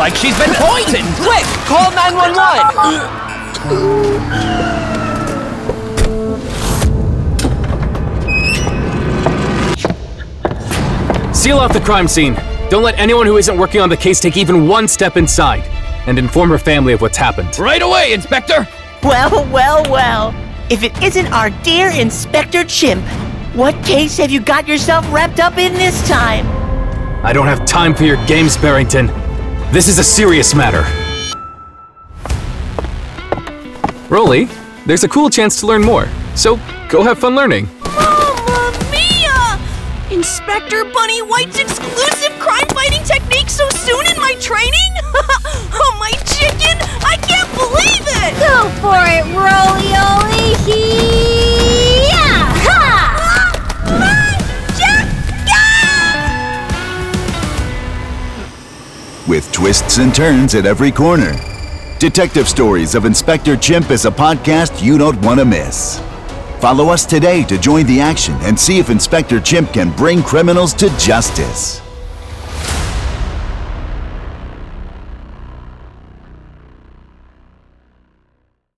Looks like she's been poisoned. Quick, call 911. Seal off the crime scene. Don't let anyone who isn't working on the case take even one step inside. And inform her family of what's happened. Right away, Inspector. Well, well, well. If it isn't our dear Inspector Chimp, what case have you got yourself wrapped up in this time? I don't have time for your games, Barrington. This is a serious matter. Rolly, there's a cool chance to learn more, so go have fun learning. Mamma mia! Inspector Bunny White's exclusive crime fighting technique so soon in my training? oh, my chicken! I can't believe it! Go for it, Roly-Oly! With twists and turns at every corner. Detective Stories of Inspector Chimp is a podcast you don't want to miss. Follow us today to join the action and see if Inspector Chimp can bring criminals to justice.